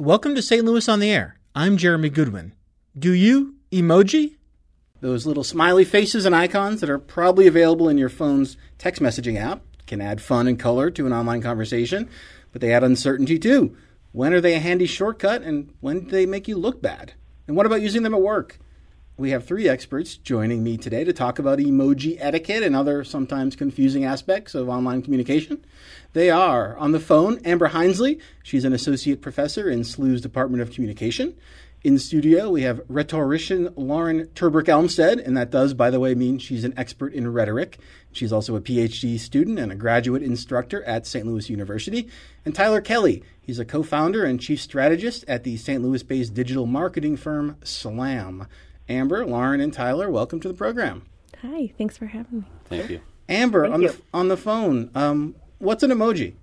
Welcome to St. Louis on the Air. I'm Jeremy Goodwin. Do you emoji? Those little smiley faces and icons that are probably available in your phone's text messaging app can add fun and color to an online conversation, but they add uncertainty too. When are they a handy shortcut and when do they make you look bad? And what about using them at work? We have three experts joining me today to talk about emoji etiquette and other sometimes confusing aspects of online communication. They are on the phone, Amber Hinsley. She's an associate professor in SLU's Department of Communication. In studio, we have rhetorician Lauren Turbrick Elmstead, and that does, by the way, mean she's an expert in rhetoric. She's also a PhD student and a graduate instructor at St. Louis University. And Tyler Kelly, he's a co founder and chief strategist at the St. Louis based digital marketing firm SLAM. Amber, Lauren, and Tyler, welcome to the program. Hi, thanks for having me. Thank you. Amber, Thank on you. the on the phone, um, what's an emoji?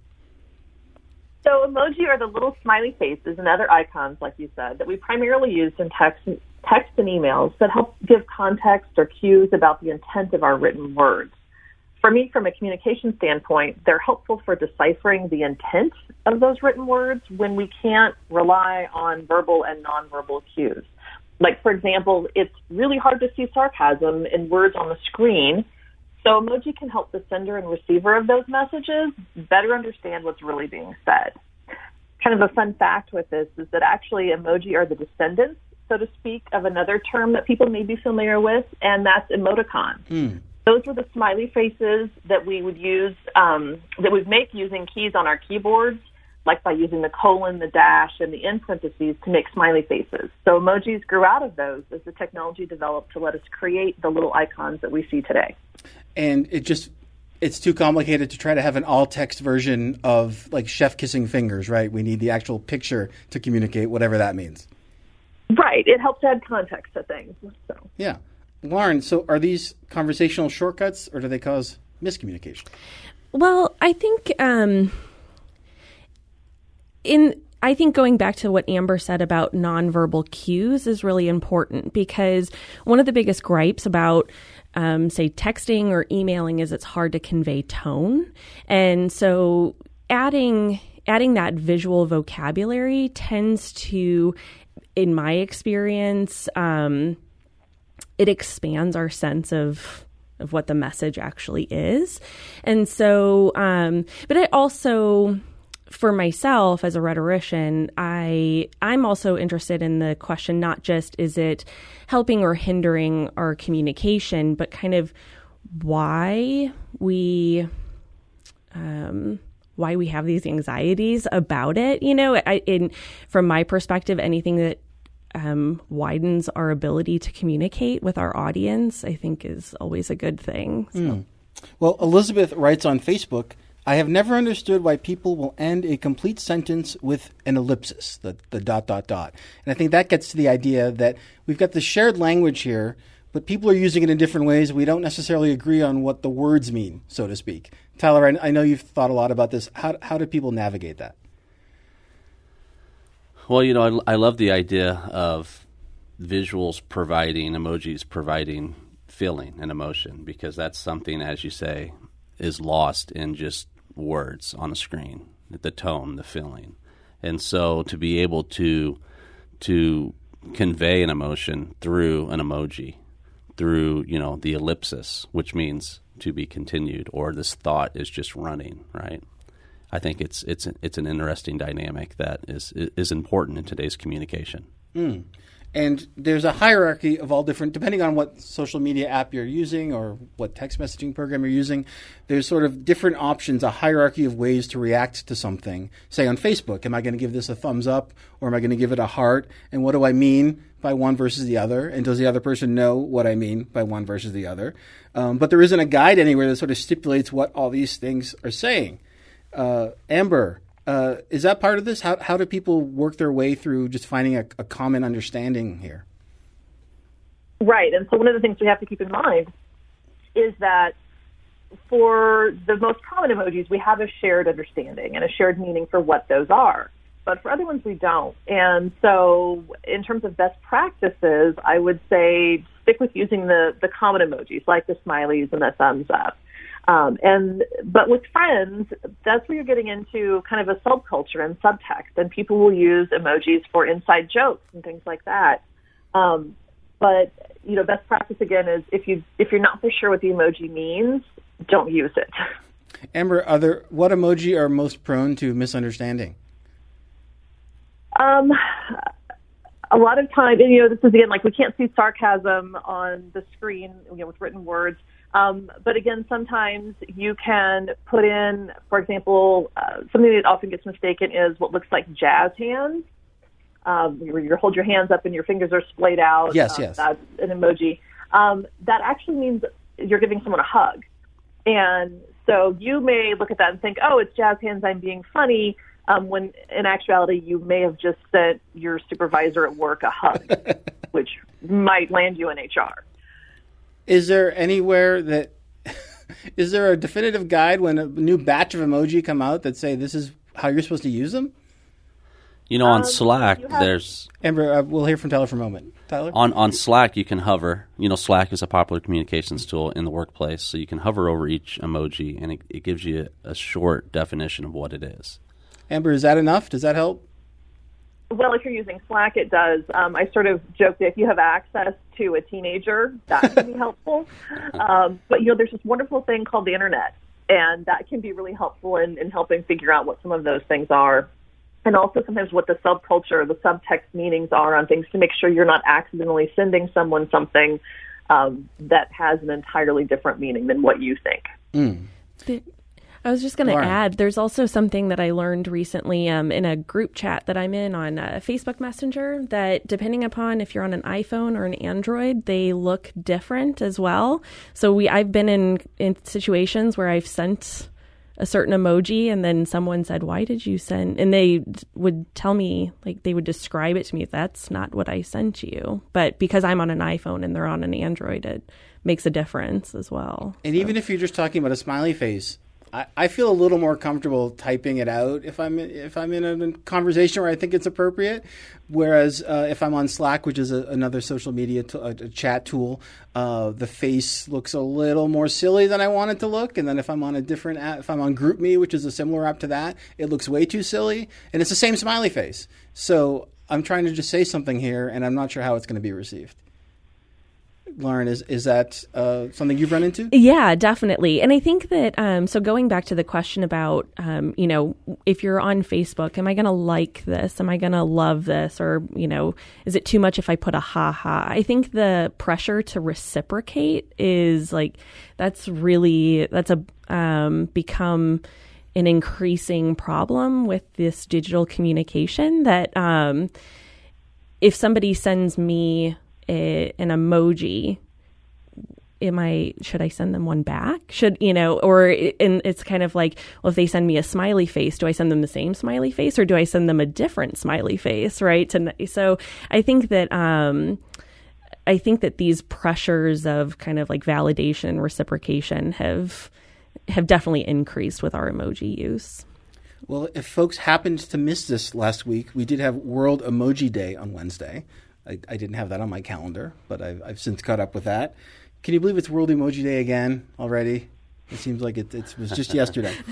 So emoji are the little smiley faces and other icons, like you said, that we primarily use in text, text and emails that help give context or cues about the intent of our written words. For me, from a communication standpoint, they're helpful for deciphering the intent of those written words when we can't rely on verbal and nonverbal cues. Like, for example, it's really hard to see sarcasm in words on the screen, so emoji can help the sender and receiver of those messages better understand what's really being said. Kind of a fun fact with this is that actually emoji are the descendants, so to speak, of another term that people may be familiar with, and that's emoticon. Those were the smiley faces that we would use, um, that we'd make using keys on our keyboards, like by using the colon, the dash, and the in parentheses to make smiley faces. So emojis grew out of those as the technology developed to let us create the little icons that we see today. and it just it's too complicated to try to have an all text version of like chef kissing fingers, right? We need the actual picture to communicate whatever that means. Right. It helps add context to things. So. Yeah. Lauren, so are these conversational shortcuts or do they cause miscommunication? Well, I think um, in I think going back to what Amber said about nonverbal cues is really important because one of the biggest gripes about um, say texting or emailing is it's hard to convey tone, and so adding adding that visual vocabulary tends to, in my experience, um, it expands our sense of of what the message actually is. And so um but I also for myself as a rhetorician, I I'm also interested in the question not just is it helping or hindering our communication, but kind of why we um why we have these anxieties about it. You know, I in from my perspective, anything that um, widens our ability to communicate with our audience, I think is always a good thing. So. Well, Elizabeth writes on Facebook, I have never understood why people will end a complete sentence with an ellipsis, the, the dot, dot, dot. And I think that gets to the idea that we've got the shared language here, but people are using it in different ways. We don't necessarily agree on what the words mean, so to speak. Tyler, I, I know you've thought a lot about this. How, how do people navigate that? Well, you know, I, I love the idea of visuals providing emojis providing feeling and emotion because that's something, as you say, is lost in just words on a screen, the tone, the feeling, and so to be able to to convey an emotion through an emoji, through you know the ellipsis, which means to be continued, or this thought is just running, right? I think it's it's it's an interesting dynamic that is is important in today's communication. Hmm. And there's a hierarchy of all different, depending on what social media app you're using or what text messaging program you're using, there's sort of different options, a hierarchy of ways to react to something. Say on Facebook, am I going to give this a thumbs up or am I going to give it a heart? And what do I mean by one versus the other? And does the other person know what I mean by one versus the other? Um, but there isn't a guide anywhere that sort of stipulates what all these things are saying. Uh, Amber, uh, is that part of this? How, how do people work their way through just finding a, a common understanding here? Right. And so one of the things we have to keep in mind is that for the most common emojis, we have a shared understanding and a shared meaning for what those are. But for other ones, we don't. And so, in terms of best practices, I would say stick with using the, the common emojis like the smileys and the thumbs up. Um, and but with friends, that's where you're getting into kind of a subculture and subtext, and people will use emojis for inside jokes and things like that. Um, but you know, best practice again is if you if you're not for sure what the emoji means, don't use it. Amber, other what emoji are most prone to misunderstanding? Um, a lot of time, and you know, this is again like we can't see sarcasm on the screen, you know, with written words. Um, but again, sometimes you can put in, for example, uh, something that often gets mistaken is what looks like jazz hands. Um, where you hold your hands up and your fingers are splayed out. Yes, um, yes. That's an emoji. Um, that actually means you're giving someone a hug. And so you may look at that and think, oh, it's jazz hands, I'm being funny. Um, when in actuality, you may have just sent your supervisor at work a hug, which might land you in HR. Is there anywhere that is there a definitive guide when a new batch of emoji come out that say this is how you're supposed to use them? You know, on Um, Slack, have- there's Amber, uh, we'll hear from Tyler for a moment. Tyler, on on Slack you can hover. You know, Slack is a popular communications tool in the workplace, so you can hover over each emoji, and it, it gives you a short definition of what it is. Amber, is that enough? Does that help? Well, if you're using Slack, it does. Um, I sort of joke that if you have access to a teenager, that can be helpful. Um, but you know, there's this wonderful thing called the internet, and that can be really helpful in, in helping figure out what some of those things are, and also sometimes what the subculture, the subtext meanings are on things to make sure you're not accidentally sending someone something um, that has an entirely different meaning than what you think. The- I was just going to add, there's also something that I learned recently um, in a group chat that I'm in on uh, Facebook Messenger that depending upon if you're on an iPhone or an Android, they look different as well. So we, I've been in, in situations where I've sent a certain emoji and then someone said, why did you send, and they would tell me, like they would describe it to me, that's not what I sent you. But because I'm on an iPhone and they're on an Android, it makes a difference as well. And even if you're just talking about a smiley face, I, I feel a little more comfortable typing it out if I'm if I'm in a conversation where I think it's appropriate. Whereas uh, if I'm on Slack, which is a, another social media t- a, a chat tool, uh, the face looks a little more silly than I want it to look. And then if I'm on a different app, if I'm on GroupMe, which is a similar app to that, it looks way too silly, and it's the same smiley face. So I'm trying to just say something here, and I'm not sure how it's going to be received. Lauren, is is that uh, something you've run into? Yeah, definitely. And I think that, um, so going back to the question about, um, you know, if you're on Facebook, am I going to like this? Am I going to love this? Or, you know, is it too much if I put a ha ha? I think the pressure to reciprocate is like, that's really, that's a, um, become an increasing problem with this digital communication that, um, if somebody sends me a, an emoji, am I should I send them one back? Should you know, or and it's kind of like, well, if they send me a smiley face, do I send them the same smiley face or do I send them a different smiley face? Right? And so I think that um, I think that these pressures of kind of like validation and reciprocation have have definitely increased with our emoji use. Well, if folks happened to miss this last week, we did have World Emoji Day on Wednesday. I, I didn't have that on my calendar, but I've, I've since caught up with that. Can you believe it's World Emoji Day again already? It seems like it, it was just yesterday.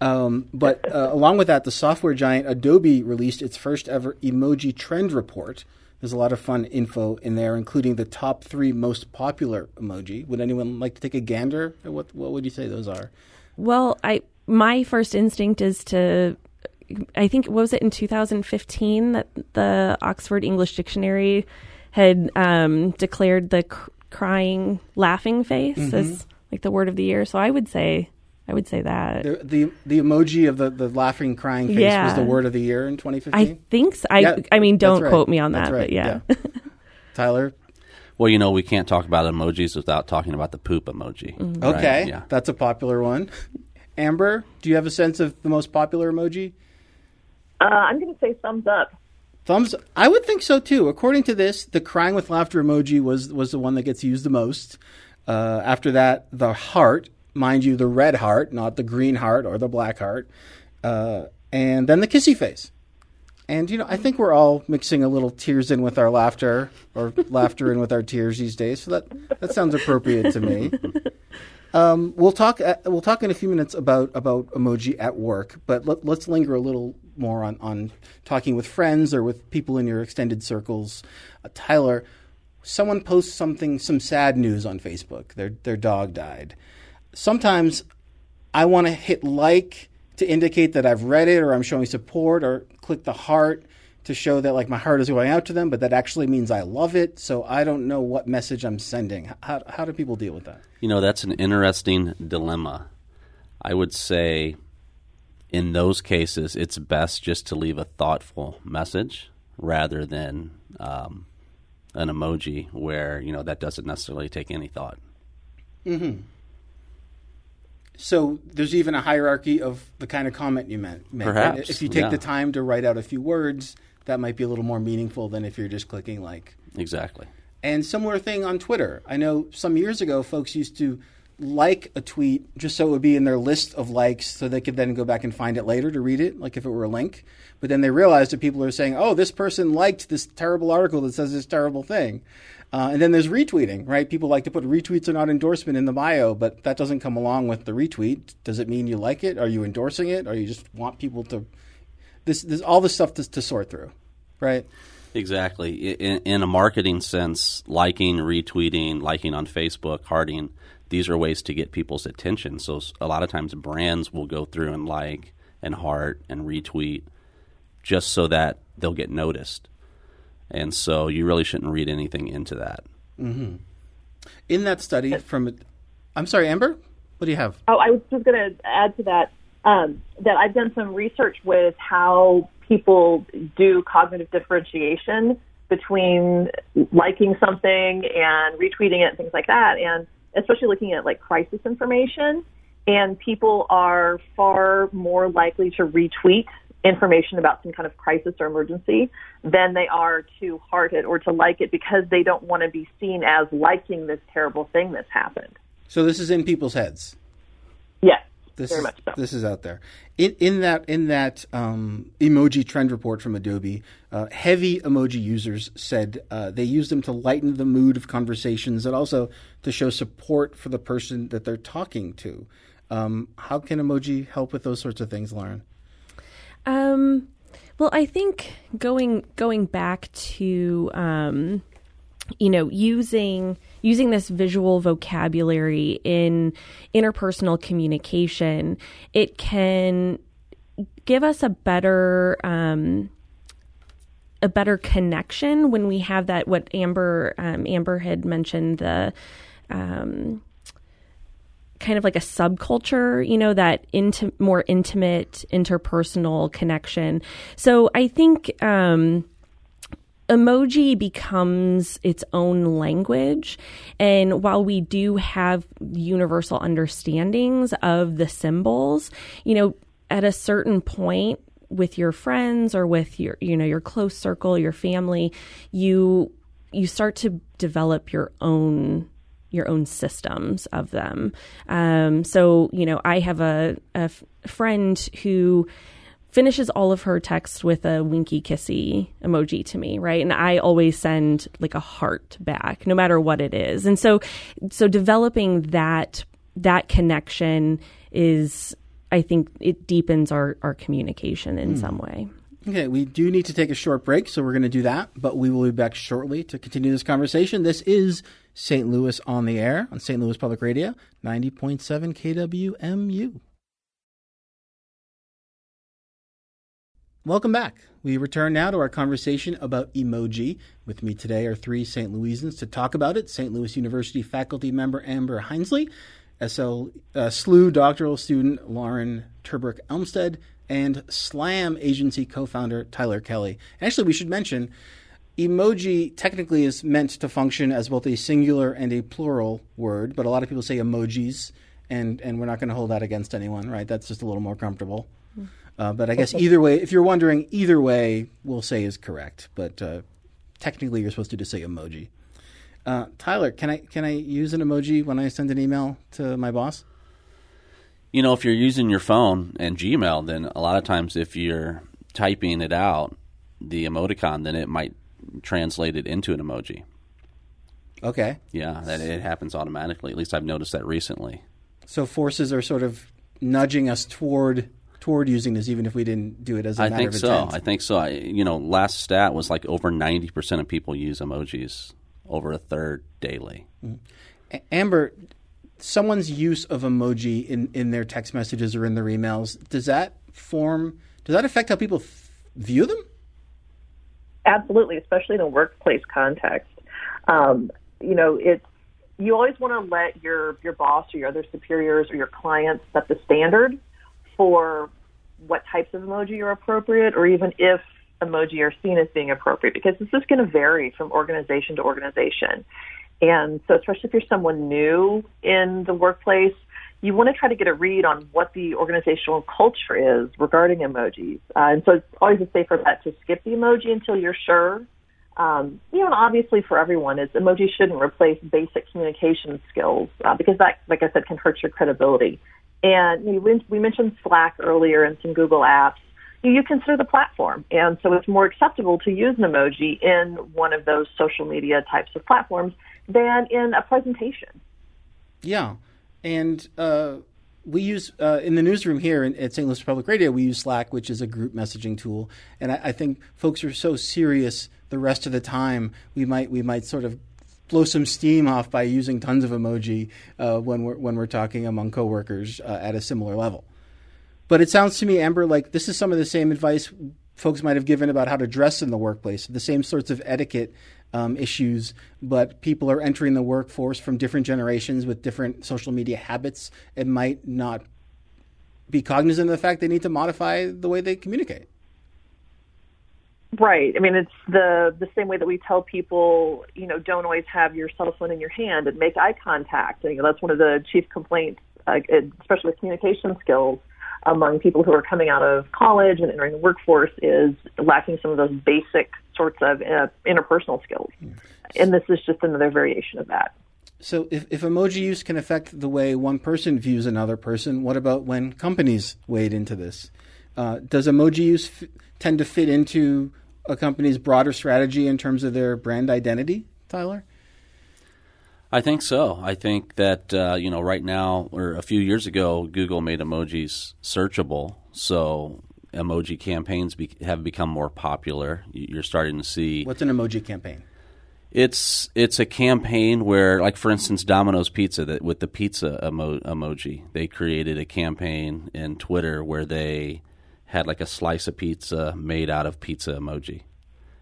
Um, but uh, along with that, the software giant Adobe released its first ever emoji trend report. There's a lot of fun info in there, including the top three most popular emoji. Would anyone like to take a gander what what would you say those are? Well, I my first instinct is to I think what was it in 2015 that the Oxford English Dictionary had um, declared the cr- crying laughing face as like the word of the year. So I would say I would say that. The, the the emoji of the, the laughing crying face was the word of the year in 2015. I think so. I Yeah, I mean don't right. quote me on that, right, but yeah. Tyler. Well, you know, we can't talk about emojis without talking about the poop emoji. Mm-hmm. right? Okay, Yeah. that's a popular one. Amber, do you have a sense of the most popular emoji? Uh, I'm going to say thumbs up. Thumbs. I would think so too. According to this, the crying with laughter emoji was was the one that gets used the most. Uh, after that, the heart, mind you, the red heart, not the green heart or the black heart, uh, and then the kissy face. And you know, I think we're all mixing a little tears in with our laughter, or laughter in with our tears these days. So that that sounds appropriate to me. Um, we'll talk. Uh, we'll talk in a few minutes about about emoji at work, but let, us linger a little more on on talking with friends or with people in your extended circles. Uh, Tyler, someone posts something, some sad news on Facebook. Their their dog died. Sometimes I want to hit like to indicate that I've read it or I'm showing support, or click the heart to show that like my heart is going out to them, but that actually means I love it. So I don't know what message I'm sending. How, how do people deal with that? You know, that's an interesting dilemma. I would say in those cases, it's best just to leave a thoughtful message rather than um, an emoji where, you know, that doesn't necessarily take any thought. Mm-hmm. So there's even a hierarchy of the kind of comment you meant. Perhaps. If you take yeah. the time to write out a few words, that might be a little more meaningful than if you're just clicking like. Exactly. And similar thing on Twitter. I know some years ago, folks used to like a tweet just so it would be in their list of likes so they could then go back and find it later to read it, like if it were a link. But then they realized that people are saying, oh, this person liked this terrible article that says this terrible thing. Uh, and then there's retweeting, right? People like to put retweets are not endorsement in the bio, but that doesn't come along with the retweet. Does it mean you like it? Are you endorsing it? Or you just want people to this, this all this stuff to, to sort through, right? Exactly. In, in, a marketing sense, liking, retweeting, liking on Facebook, hearting, these are ways to get people's attention. So a lot of times brands will go through and like and heart and retweet just so that they'll get noticed. And so you really shouldn't read anything into that. Mm-hmm. In that study from, I'm sorry, Amber, what do you have? Oh, I was just going to add to that um, that I've done some research with how people do cognitive differentiation between liking something and retweeting it and things like that, and especially looking at like crisis information. And people are far more likely to retweet information about some kind of crisis or emergency than they are to heart it or to like it because they don't want to be seen as liking this terrible thing that's happened. So this is in people's heads. Yes. This Very is, much so. This is out there. In, in that in that um, emoji trend report from Adobe, uh, heavy emoji users said uh, they use them to lighten the mood of conversations and also to show support for the person that they're talking to. Um, how can emoji help with those sorts of things, Lauren? Um, well, I think going going back to um, you know using using this visual vocabulary in interpersonal communication, it can give us a better um, a better connection when we have that. What Amber um, Amber had mentioned the. Um, kind of like a subculture, you know, that into more intimate interpersonal connection. So I think um, emoji becomes its own language. And while we do have universal understandings of the symbols, you know, at a certain point with your friends or with your, you know, your close circle, your family, you you start to develop your own your own systems of them. Um, so, you know, I have a, a f- friend who finishes all of her texts with a winky kissy emoji to me, right? And I always send like a heart back, no matter what it is. And so, so developing that that connection is, I think, it deepens our our communication in mm. some way. Okay, we do need to take a short break, so we're going to do that, but we will be back shortly to continue this conversation. This is St. Louis on the air on St. Louis Public Radio, 90.7 KWMU. Welcome back. We return now to our conversation about emoji. With me today are three St. Louisans to talk about it St. Louis University faculty member Amber Hinsley, SL uh, SLU doctoral student Lauren Turbrick Elmstead, and Slam agency co founder Tyler Kelly. Actually, we should mention emoji technically is meant to function as both a singular and a plural word, but a lot of people say emojis, and, and we're not going to hold that against anyone, right? That's just a little more comfortable. Uh, but I guess either way, if you're wondering, either way, we'll say is correct. But uh, technically, you're supposed to just say emoji. Uh, Tyler, can I can I use an emoji when I send an email to my boss? You know, if you're using your phone and Gmail, then a lot of times if you're typing it out, the emoticon, then it might translate it into an emoji. Okay. Yeah, that it happens automatically. At least I've noticed that recently. So forces are sort of nudging us toward toward using this, even if we didn't do it as a I matter think of so. intent. I think so. I, you know, last stat was like over ninety percent of people use emojis, over a third daily. A- Amber, someone's use of emoji in, in their text messages or in their emails does that form? Does that affect how people f- view them? Absolutely, especially in a workplace context. Um, you know, it's you always want to let your your boss or your other superiors or your clients set the standard for what types of emoji are appropriate, or even if emoji are seen as being appropriate, because this is going to vary from organization to organization. And so, especially if you're someone new in the workplace, you want to try to get a read on what the organizational culture is regarding emojis. Uh, and so, it's always a safer bet to skip the emoji until you're sure. Um, you know, and obviously for everyone, is emojis shouldn't replace basic communication skills uh, because that, like I said, can hurt your credibility. And we, mentioned Slack earlier and some Google apps. You, consider the platform, and so it's more acceptable to use an emoji in one of those social media types of platforms than in a presentation. Yeah, and uh, we use uh, in the newsroom here at St. Louis Public Radio. We use Slack, which is a group messaging tool, and I, I think folks are so serious the rest of the time. We might we might sort of blow some steam off by using tons of emoji uh, when we're when we're talking among coworkers uh, at a similar level. But it sounds to me, Amber, like this is some of the same advice folks might have given about how to dress in the workplace, the same sorts of etiquette um, issues, but people are entering the workforce from different generations with different social media habits and might not be cognizant of the fact they need to modify the way they communicate. Right. I mean, it's the the same way that we tell people, you know, don't always have your cell phone in your hand and make eye contact. And, you know, that's one of the chief complaints, uh, especially with communication skills among people who are coming out of college and entering the workforce, is lacking some of those basic sorts of uh, interpersonal skills. And this is just another variation of that. So, if, if emoji use can affect the way one person views another person, what about when companies wade into this? Uh, does emoji use f- tend to fit into a company's broader strategy in terms of their brand identity, Tyler? I think so. I think that uh, you know right now or a few years ago, Google made emojis searchable, so emoji campaigns be- have become more popular. You're starting to see What's an emoji campaign? It's it's a campaign where, like for instance, Domino's Pizza that with the pizza emo- emoji, they created a campaign in Twitter where they had like a slice of pizza made out of pizza emoji,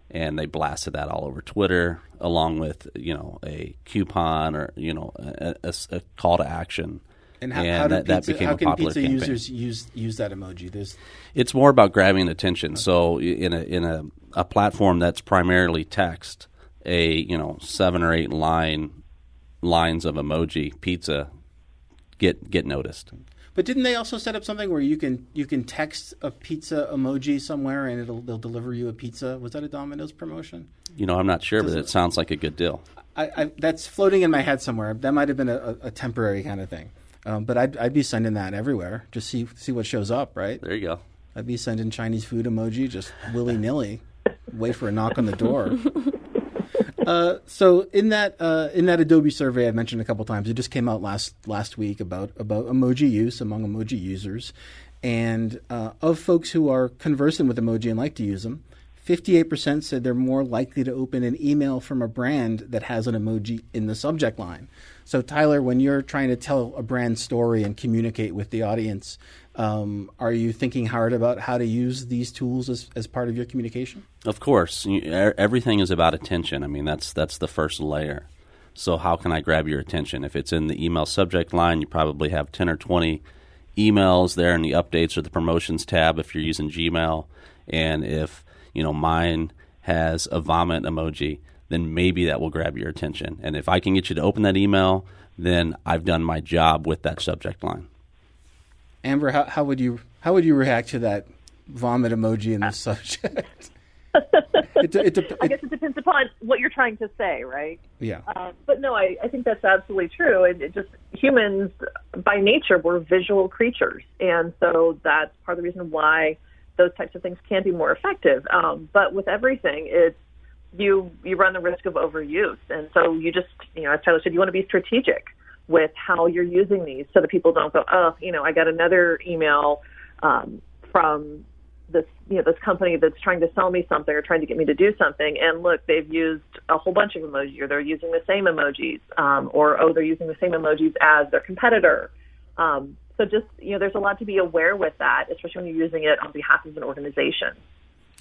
and they blasted that all over Twitter, along with you know a coupon or you know a, a, a call to action. And how, how, do that, that became how a can popular pizza campaign. users use use that emoji? There's It's more about grabbing attention. So in a in a, a platform that's primarily text, a you know seven or eight line lines of emoji pizza get get noticed. But didn't they also set up something where you can you can text a pizza emoji somewhere and it'll they'll deliver you a pizza? Was that a Domino's promotion? You know, I'm not sure, but it sounds like a good deal. I, I, that's floating in my head somewhere. That might have been a, a, a temporary kind of thing. Um, but I'd, I'd be sending that everywhere. Just see see what shows up, right? There you go. I'd be sending Chinese food emoji just willy nilly. Wait for a knock on the door. Uh, so in that uh, in that Adobe survey I mentioned a couple times, it just came out last last week about about emoji use among emoji users, and uh, of folks who are conversant with emoji and like to use them, fifty eight percent said they're more likely to open an email from a brand that has an emoji in the subject line. So Tyler, when you're trying to tell a brand story and communicate with the audience, um, are you thinking hard about how to use these tools as, as part of your communication? Of course, you, everything is about attention. I mean, that's that's the first layer. So how can I grab your attention? If it's in the email subject line, you probably have ten or twenty emails there in the updates or the promotions tab if you're using Gmail. And if you know mine has a vomit emoji, then maybe that will grab your attention. And if I can get you to open that email, then I've done my job with that subject line. Amber, how, how would you how would you react to that vomit emoji in the subject? it, it, it, I guess it depends upon what you're trying to say, right? yeah. Uh, but no, I, I think that's absolutely true. And it just humans, by nature, we're visual creatures, and so that's part of the reason why those types of things can be more effective. Um, but with everything, it's you you run the risk of overuse, and so you just you know, as Tyler said, you want to be strategic with how you're using these so that people don't go, oh, you know, I got another email um, from this you know this company that's trying to sell me something or trying to get me to do something. And look they've used a whole bunch of emojis or they're using the same emojis um, or oh they're using the same emojis as their competitor. Um, so just you know there's a lot to be aware with that especially when you're using it on behalf of an organization.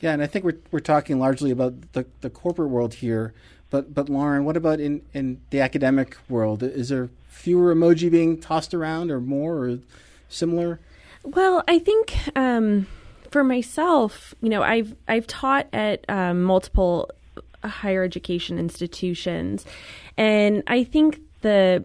Yeah and i think we're, we're talking largely about the, the corporate world here but but lauren what about in, in the academic world? Is there fewer emoji being tossed around or more or similar? Well i think um for myself, you know, I've I've taught at um, multiple higher education institutions, and I think the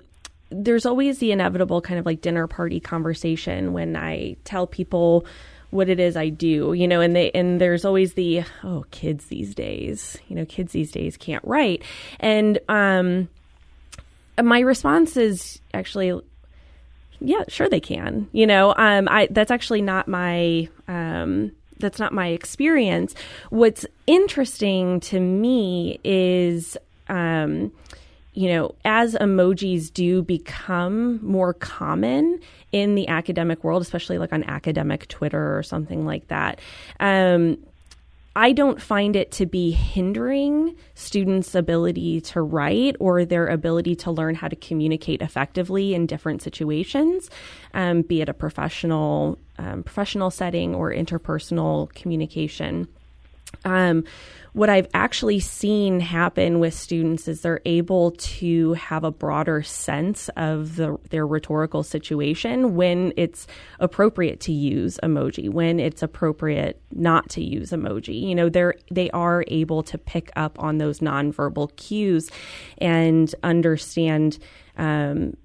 there's always the inevitable kind of like dinner party conversation when I tell people what it is I do, you know, and they and there's always the oh kids these days, you know, kids these days can't write, and um, my response is actually yeah, sure they can. You know, um, I that's actually not my um, that's not my experience. What's interesting to me is. Um, you know, as emojis do become more common in the academic world, especially like on academic Twitter or something like that, um, I don't find it to be hindering students' ability to write or their ability to learn how to communicate effectively in different situations, um, be it a professional um, professional setting or interpersonal communication. Um, what I've actually seen happen with students is they're able to have a broader sense of the, their rhetorical situation when it's appropriate to use emoji, when it's appropriate not to use emoji. You know, they're they are able to pick up on those nonverbal cues and understand um,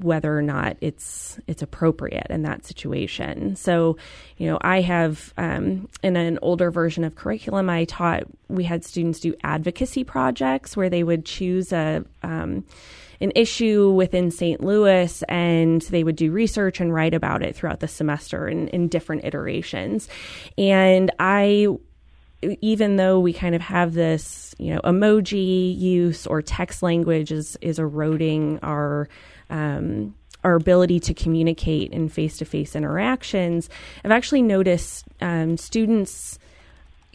whether or not it's it's appropriate in that situation. So, you know, I have um, in an older version of curriculum, I taught we had students do advocacy projects where they would choose a um, an issue within St. Louis and they would do research and write about it throughout the semester in, in different iterations. And I even though we kind of have this, you know, emoji use or text language is is eroding our um, our ability to communicate in face to face interactions, I've actually noticed um, students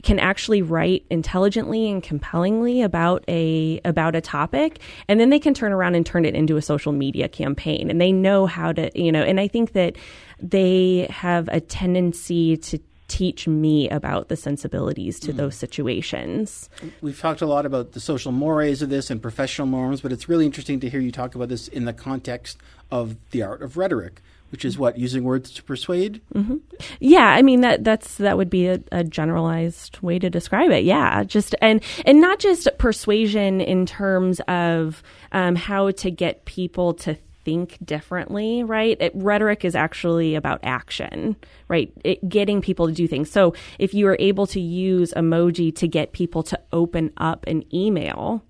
can actually write intelligently and compellingly about a about a topic and then they can turn around and turn it into a social media campaign and they know how to you know and i think that they have a tendency to teach me about the sensibilities to mm. those situations. We've talked a lot about the social mores of this and professional norms, but it's really interesting to hear you talk about this in the context of the art of rhetoric. Which is what using words to persuade. Mm-hmm. Yeah, I mean that that's that would be a, a generalized way to describe it. Yeah, just and and not just persuasion in terms of um, how to get people to think differently, right? It, rhetoric is actually about action, right? It, getting people to do things. So if you are able to use emoji to get people to open up an email,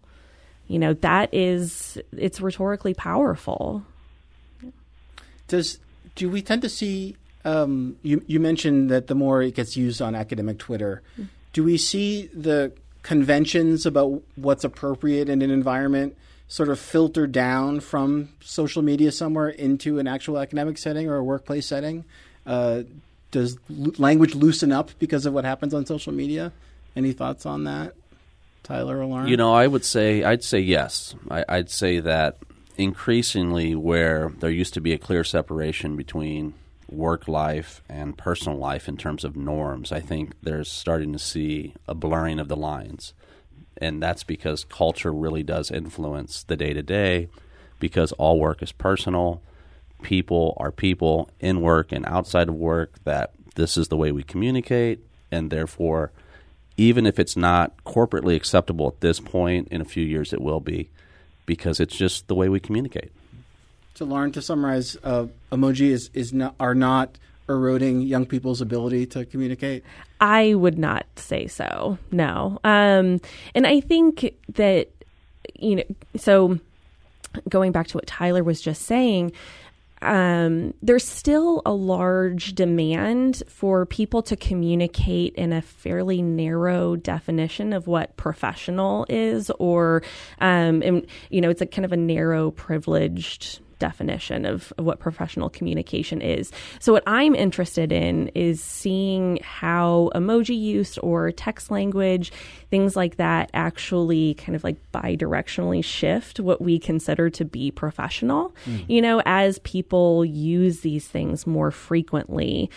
you know, that is, it's rhetorically powerful. Does, do we tend to see, um, you, you mentioned that the more it gets used on academic Twitter, do we see the conventions about what's appropriate in an environment sort of filter down from social media somewhere into an actual academic setting or a workplace setting? Uh, does language loosen up because of what happens on social media? Any thoughts on that, Tyler Lauren? You know, I would say I'd say yes. I, I'd say that increasingly, where there used to be a clear separation between work life and personal life in terms of norms, I think there's starting to see a blurring of the lines and that's because culture really does influence the day to day because all work is personal. People are people in work and outside of work that this is the way we communicate. And therefore even if it's not corporately acceptable at this point in a few years it will be because it's just the way we communicate. To learn to summarize uh, emoji is, is not, are not eroding young people's ability to communicate? I would not say so. No. Um, and I think that you know, so going back to what Tyler was just saying, um, there's still a large demand for people to communicate in a fairly narrow definition of what professional is, or, um, and, you know, it's a kind of a narrow, privileged definition of, of, what professional communication is. So, what I'm interested in is seeing how emoji use or text language, things like that, actually kind of like bidirectionally shift what we consider to be professional. Mm. You know, as people use these things more frequently,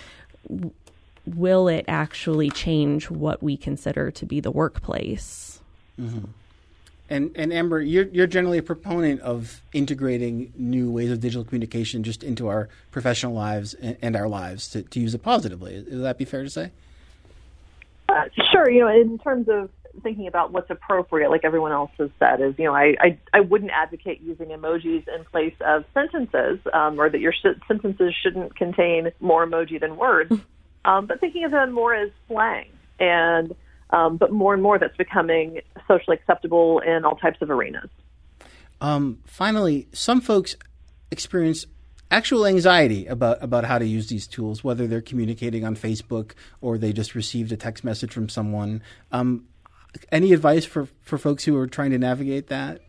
will it actually change what we consider to be the workplace? Mm-hmm. And and Amber, you're you're generally a proponent of integrating new ways of digital communication just into our professional lives and, and our lives to, to use it positively. Would that be fair to say? Uh, sure. You know, in terms of thinking about what's appropriate, like everyone else has said, is you know I I, I wouldn't advocate using emojis in place of sentences, um, or that your sh- sentences shouldn't contain more emoji than words, um, but thinking of them more as slang and um, but more and more that's becoming socially acceptable in all types of arenas. Um, finally, some folks experience actual anxiety about, about how to use these tools, whether they're communicating on Facebook or they just received a text message from someone. Um, any advice for, for folks who are trying to navigate that?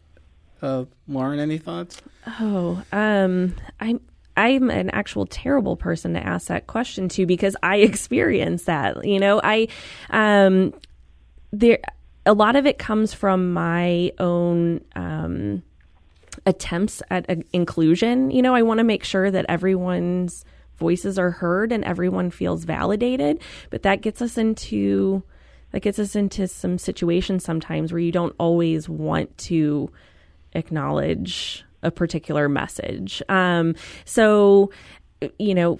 Uh, Lauren, any thoughts? Oh, um, I'm I'm an actual terrible person to ask that question to because I experience that. You know, I um, there a lot of it comes from my own um, attempts at uh, inclusion. You know, I want to make sure that everyone's voices are heard and everyone feels validated, but that gets us into that gets us into some situations sometimes where you don't always want to acknowledge a particular message. Um, so, you know,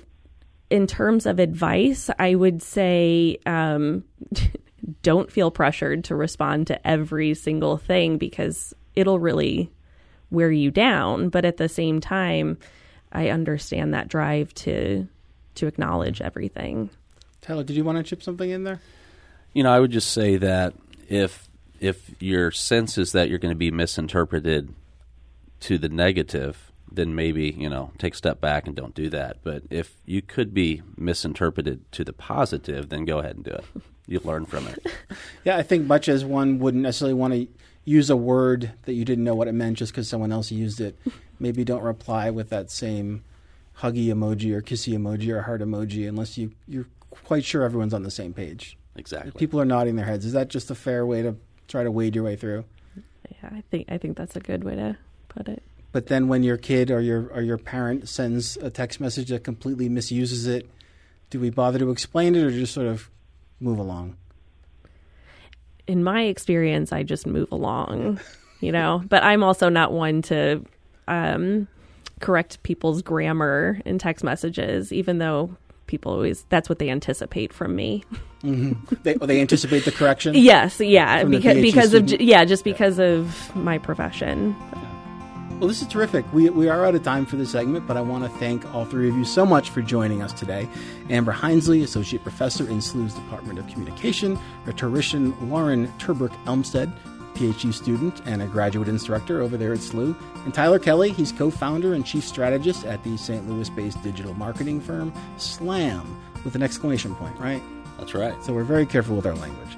in terms of advice, I would say um, don't feel pressured to respond to every single thing because it'll really wear you down. But at the same time, I understand that drive to to acknowledge everything. Tyler, did you want to chip something in there? You know, I would just say that if if your sense is that you're going to be misinterpreted to the negative, then maybe you know take a step back and don't do that. But if you could be misinterpreted to the positive, then go ahead and do it. you learn from it. yeah, I think much as one wouldn't necessarily want to use a word that you didn't know what it meant just because someone else used it, maybe don't reply with that same huggy emoji or kissy emoji or heart emoji unless you you're quite sure everyone's on the same page. Exactly. If people are nodding their heads. Is that just a fair way to try to wade your way through? Yeah, I think I think that's a good way to put it. But then when your kid or your or your parent sends a text message that completely misuses it, do we bother to explain it or just sort of move along? In my experience, I just move along, you know. But I'm also not one to um, correct people's grammar in text messages, even though people always that's what they anticipate from me. Mm-hmm. They, they anticipate the correction. yes, yeah, because because student? of yeah, just because yeah. of my profession. Well, this is terrific. We, we are out of time for this segment, but I want to thank all three of you so much for joining us today. Amber Hinsley, Associate Professor in SLU's Department of Communication, rhetorician Lauren Turberk Elmstead, PhD student and a graduate instructor over there at SLU, and Tyler Kelly, he's co founder and chief strategist at the St. Louis based digital marketing firm SLAM, with an exclamation point, right? That's right. So we're very careful with our language.